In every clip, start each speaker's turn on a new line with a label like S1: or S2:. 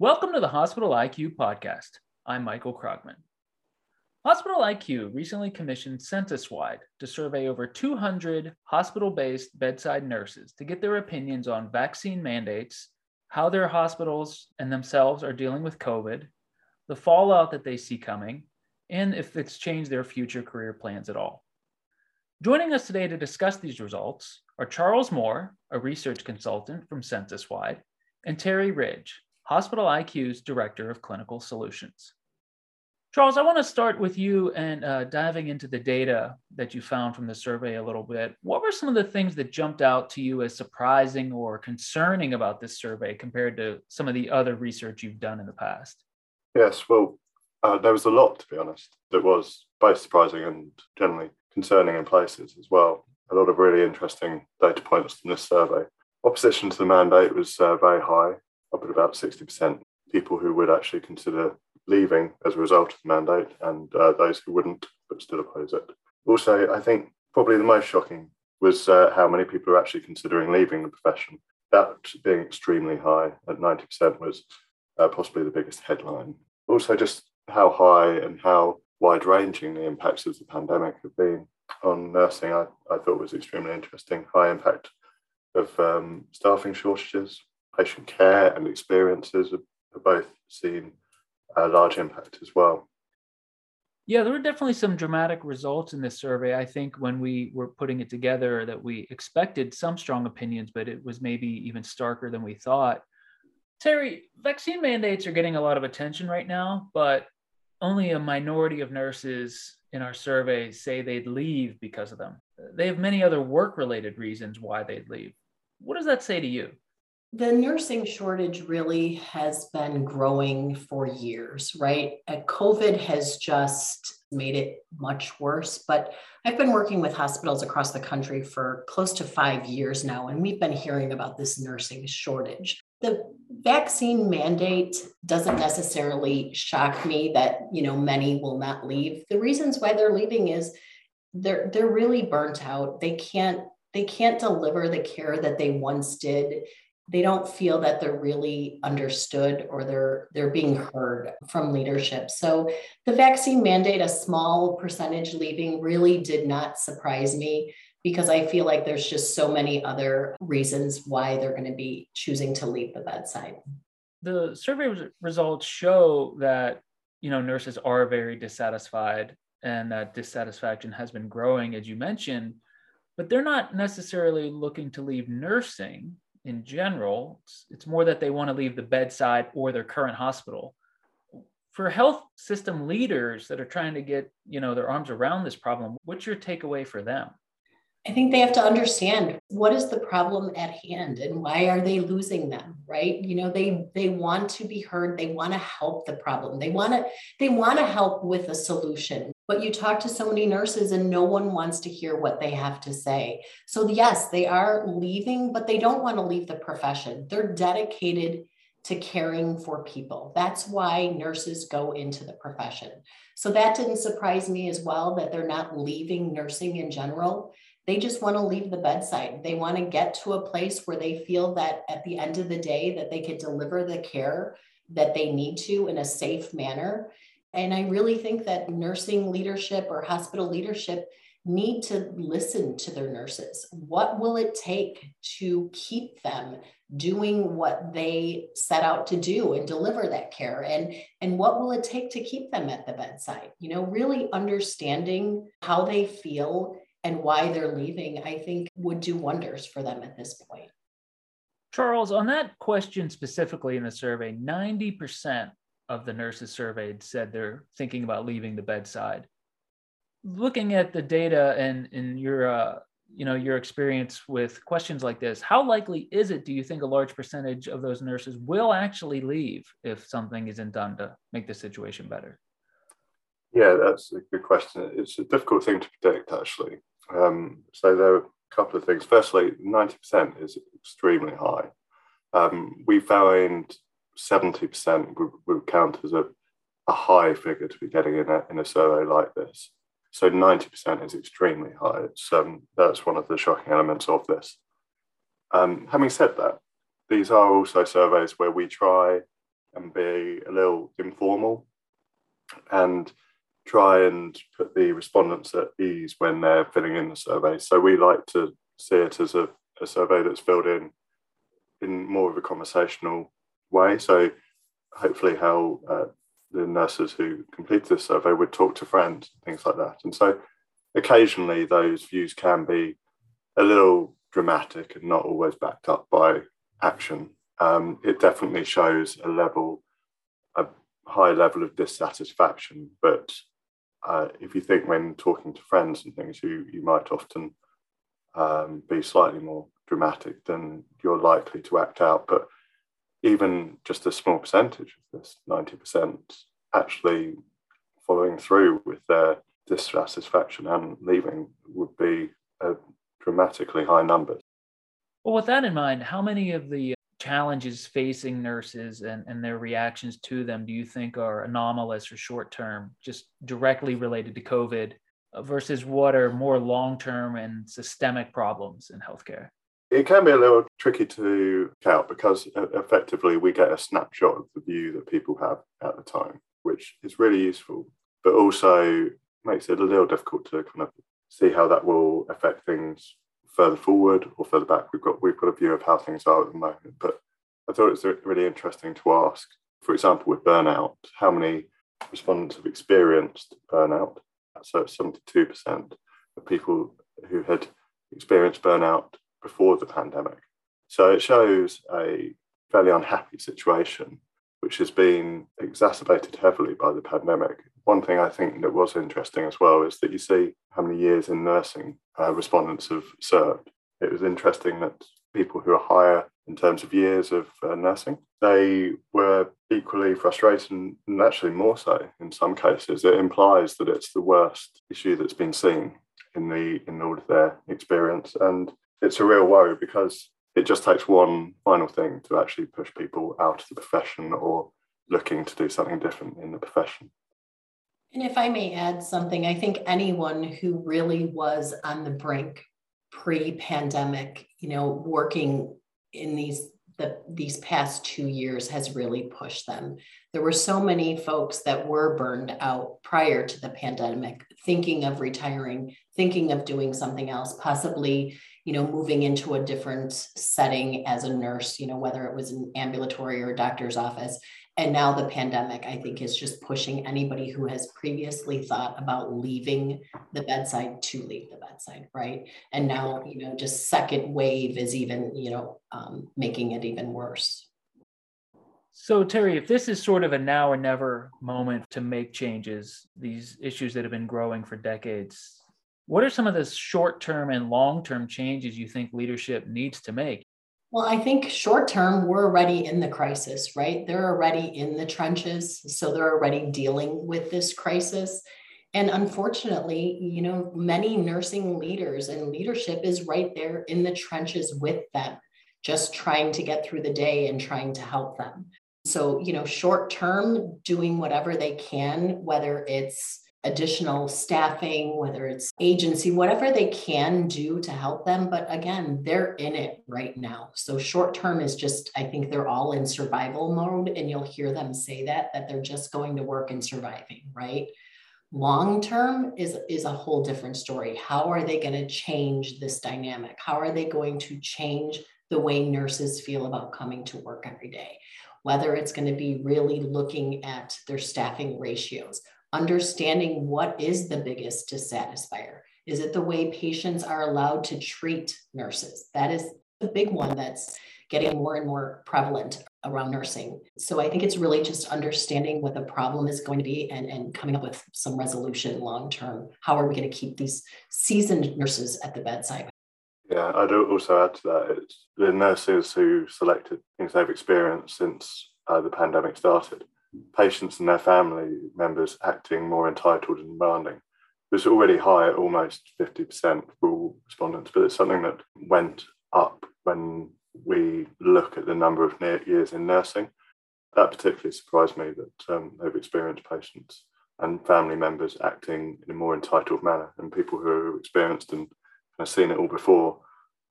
S1: Welcome to the Hospital IQ podcast. I'm Michael Krogman. Hospital IQ recently commissioned Censuswide to survey over 200 hospital based bedside nurses to get their opinions on vaccine mandates, how their hospitals and themselves are dealing with COVID, the fallout that they see coming, and if it's changed their future career plans at all. Joining us today to discuss these results are Charles Moore, a research consultant from Censuswide, and Terry Ridge, Hospital IQ's Director of Clinical Solutions. Charles, I want to start with you and uh, diving into the data that you found from the survey a little bit. What were some of the things that jumped out to you as surprising or concerning about this survey compared to some of the other research you've done in the past?
S2: Yes, well, uh, there was a lot, to be honest, that was both surprising and generally concerning in places as well. A lot of really interesting data points from this survey. Opposition to the mandate was uh, very high, up at about 60% people who would actually consider leaving as a result of the mandate and uh, those who wouldn't but still oppose it. Also, I think probably the most shocking was uh, how many people are actually considering leaving the profession. That being extremely high at 90% was uh, possibly the biggest headline. Also, just how high and how wide ranging the impacts of the pandemic have been on nursing, I, I thought was extremely interesting. High impact of um, staffing shortages, patient care, and experiences have, both seen a large impact as well.
S1: Yeah, there were definitely some dramatic results in this survey. I think when we were putting it together, that we expected some strong opinions, but it was maybe even starker than we thought. Terry, vaccine mandates are getting a lot of attention right now, but only a minority of nurses in our survey say they'd leave because of them. They have many other work related reasons why they'd leave. What does that say to you?
S3: The nursing shortage really has been growing for years, right? Uh, COVID has just made it much worse. But I've been working with hospitals across the country for close to five years now, and we've been hearing about this nursing shortage. The vaccine mandate doesn't necessarily shock me that you know many will not leave. The reasons why they're leaving is they're they're really burnt out. They can't they can't deliver the care that they once did they don't feel that they're really understood or they're they're being heard from leadership. So the vaccine mandate a small percentage leaving really did not surprise me because i feel like there's just so many other reasons why they're going to be choosing to leave the bedside.
S1: The survey results show that you know nurses are very dissatisfied and that dissatisfaction has been growing as you mentioned but they're not necessarily looking to leave nursing in general. It's, it's more that they want to leave the bedside or their current hospital. For health system leaders that are trying to get, you know, their arms around this problem, what's your takeaway for them?
S3: I think they have to understand what is the problem at hand and why are they losing them, right? You know, they they want to be heard, they want to help the problem. They want to they want to help with a solution. But you talk to so many nurses and no one wants to hear what they have to say. So yes, they are leaving, but they don't want to leave the profession. They're dedicated to caring for people. That's why nurses go into the profession. So that didn't surprise me as well that they're not leaving nursing in general they just want to leave the bedside. They want to get to a place where they feel that at the end of the day that they could deliver the care that they need to in a safe manner. And I really think that nursing leadership or hospital leadership need to listen to their nurses. What will it take to keep them doing what they set out to do and deliver that care? And, and what will it take to keep them at the bedside? You know, really understanding how they feel and why they're leaving, I think would do wonders for them at this point.
S1: Charles, on that question specifically in the survey, 90% of the nurses surveyed said they're thinking about leaving the bedside. Looking at the data and in your uh, you know your experience with questions like this, how likely is it do you think a large percentage of those nurses will actually leave if something isn't done to make the situation better?
S2: Yeah, that's a good question. It's a difficult thing to predict, actually. Um, so there are a couple of things. Firstly, 90% is extremely high. Um, we found 70% would, would count as a, a high figure to be getting in a, in a survey like this. So 90% is extremely high. It's, um, that's one of the shocking elements of this. Um, having said that, these are also surveys where we try and be a little informal and try and put the respondents at ease when they're filling in the survey. So we like to see it as a, a survey that's filled in in more of a conversational way. So hopefully how uh, the nurses who completed this survey would talk to friends, things like that. And so occasionally those views can be a little dramatic and not always backed up by action. Um, it definitely shows a level, a high level of dissatisfaction. But uh, if you think when talking to friends and things, you you might often um, be slightly more dramatic, than you're likely to act out. But even just a small percentage of this, 90%, actually following through with their dissatisfaction and leaving would be a dramatically high number.
S1: Well, with that in mind, how many of the challenges facing nurses and, and their reactions to them do you think are anomalous or short term, just directly related to COVID, uh, versus what are more long term and systemic problems in healthcare?
S2: It can be a little tricky to count because effectively we get a snapshot of the view that people have at the time, which is really useful, but also makes it a little difficult to kind of see how that will affect things further forward or further back. We've got we've got a view of how things are at the moment, but I thought it's really interesting to ask, for example, with burnout, how many respondents have experienced burnout? So 72% of people who had experienced burnout before the pandemic. So it shows a fairly unhappy situation, which has been exacerbated heavily by the pandemic. One thing I think that was interesting as well is that you see how many years in nursing uh, respondents have served. It was interesting that people who are higher in terms of years of uh, nursing, they were equally frustrated and, actually more so in some cases. It implies that it's the worst issue that's been seen in the in all of their experience. And it's a real worry because it just takes one final thing to actually push people out of the profession or looking to do something different in the profession.
S3: And if I may add something, I think anyone who really was on the brink pre-pandemic, you know, working in these the, these past two years has really pushed them. There were so many folks that were burned out prior to the pandemic, thinking of retiring, thinking of doing something else, possibly, you know, moving into a different setting as a nurse, you know, whether it was an ambulatory or a doctor's office. And now the pandemic, I think, is just pushing anybody who has previously thought about leaving the bedside to leave the bedside, right? And now, you know, just second wave is even, you know, um, making it even worse.
S1: So, Terry, if this is sort of a now or never moment to make changes, these issues that have been growing for decades, what are some of the short term and long term changes you think leadership needs to make?
S3: Well, I think short term, we're already in the crisis, right? They're already in the trenches. So they're already dealing with this crisis. And unfortunately, you know, many nursing leaders and leadership is right there in the trenches with them, just trying to get through the day and trying to help them. So, you know, short term, doing whatever they can, whether it's additional staffing, whether it's agency, whatever they can do to help them. But again, they're in it right now. So short term is just, I think they're all in survival mode. And you'll hear them say that, that they're just going to work and surviving, right? Long term is, is a whole different story. How are they going to change this dynamic? How are they going to change the way nurses feel about coming to work every day? Whether it's going to be really looking at their staffing ratios, understanding what is the biggest dissatisfier. Is it the way patients are allowed to treat nurses? That is the big one that's getting more and more prevalent around nursing. So I think it's really just understanding what the problem is going to be and, and coming up with some resolution long term. How are we going to keep these seasoned nurses at the bedside?
S2: Yeah, I'd also add to that it's the nurses who selected things they've experienced since uh, the pandemic started patients and their family members acting more entitled and demanding. It was already high at almost 50% for all respondents, but it's something that went up when we look at the number of years in nursing. That particularly surprised me that um, they've experienced patients and family members acting in a more entitled manner, and people who have experienced and have seen it all before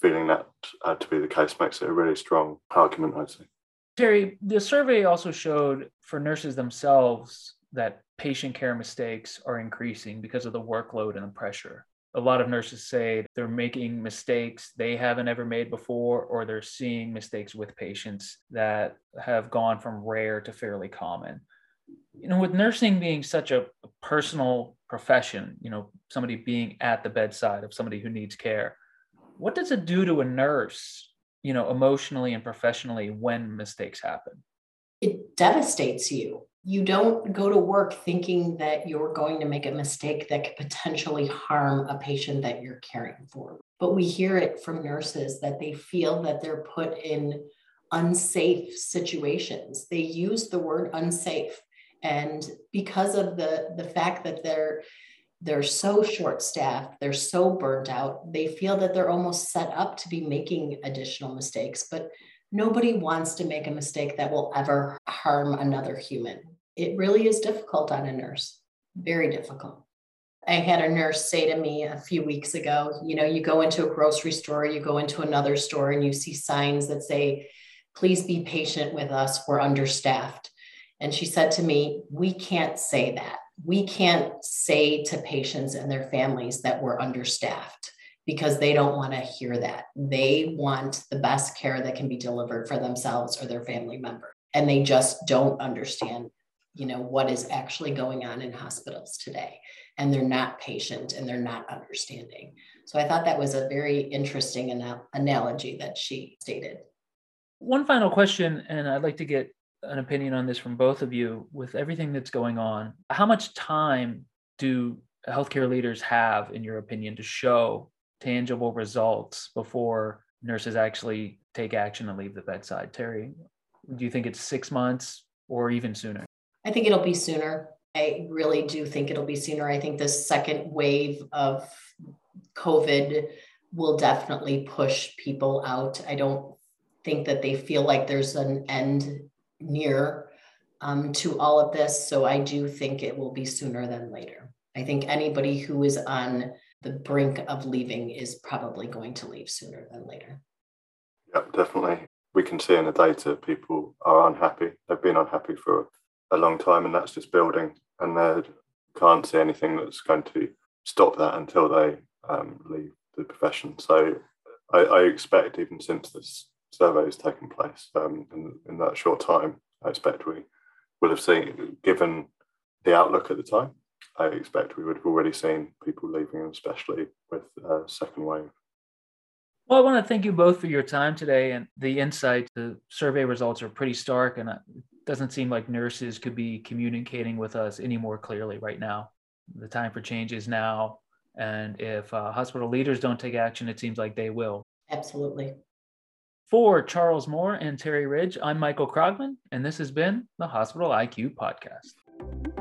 S2: feeling that uh, to be the case makes it a really strong argument, I'd say.
S1: Terry, the survey also showed for nurses themselves that patient care mistakes are increasing because of the workload and the pressure. A lot of nurses say they're making mistakes they haven't ever made before, or they're seeing mistakes with patients that have gone from rare to fairly common. You know, with nursing being such a personal profession, you know, somebody being at the bedside of somebody who needs care, what does it do to a nurse, you know, emotionally and professionally when mistakes happen?
S3: It devastates you you don't go to work thinking that you're going to make a mistake that could potentially harm a patient that you're caring for. But we hear it from nurses that they feel that they're put in unsafe situations. They use the word unsafe. And because of the, the fact that they're they're so short staffed, they're so burnt out, they feel that they're almost set up to be making additional mistakes. But nobody wants to make a mistake that will ever harm another human. It really is difficult on a nurse, very difficult. I had a nurse say to me a few weeks ago, you know, you go into a grocery store, you go into another store, and you see signs that say, please be patient with us, we're understaffed. And she said to me, we can't say that. We can't say to patients and their families that we're understaffed because they don't want to hear that. They want the best care that can be delivered for themselves or their family member. And they just don't understand, you know, what is actually going on in hospitals today. And they're not patient and they're not understanding. So I thought that was a very interesting anal- analogy that she stated.
S1: One final question, and I'd like to get an opinion on this from both of you. With everything that's going on, how much time do healthcare leaders have, in your opinion, to show tangible results before nurses actually take action and leave the bedside. Terry, do you think it's six months or even sooner?
S3: I think it'll be sooner. I really do think it'll be sooner. I think the second wave of COVID will definitely push people out. I don't think that they feel like there's an end near um, to all of this. So I do think it will be sooner than later. I think anybody who is on the brink of leaving is probably going to leave sooner than later.
S2: Yeah, definitely. We can see in the data people are unhappy. They've been unhappy for a long time, and that's just building. And they can't see anything that's going to stop that until they um, leave the profession. So I, I, expect, even since this survey has taken place um, in, in that short time, I expect we will have seen, given the outlook at the time, I expect we would have already seen people leaving, especially with uh, second wave.
S1: Well, I want to thank you both for your time today and the insight. The survey results are pretty stark, and it doesn't seem like nurses could be communicating with us any more clearly right now. The time for change is now. And if uh, hospital leaders don't take action, it seems like they will.
S3: Absolutely.
S1: For Charles Moore and Terry Ridge, I'm Michael Krogman, and this has been the Hospital IQ Podcast.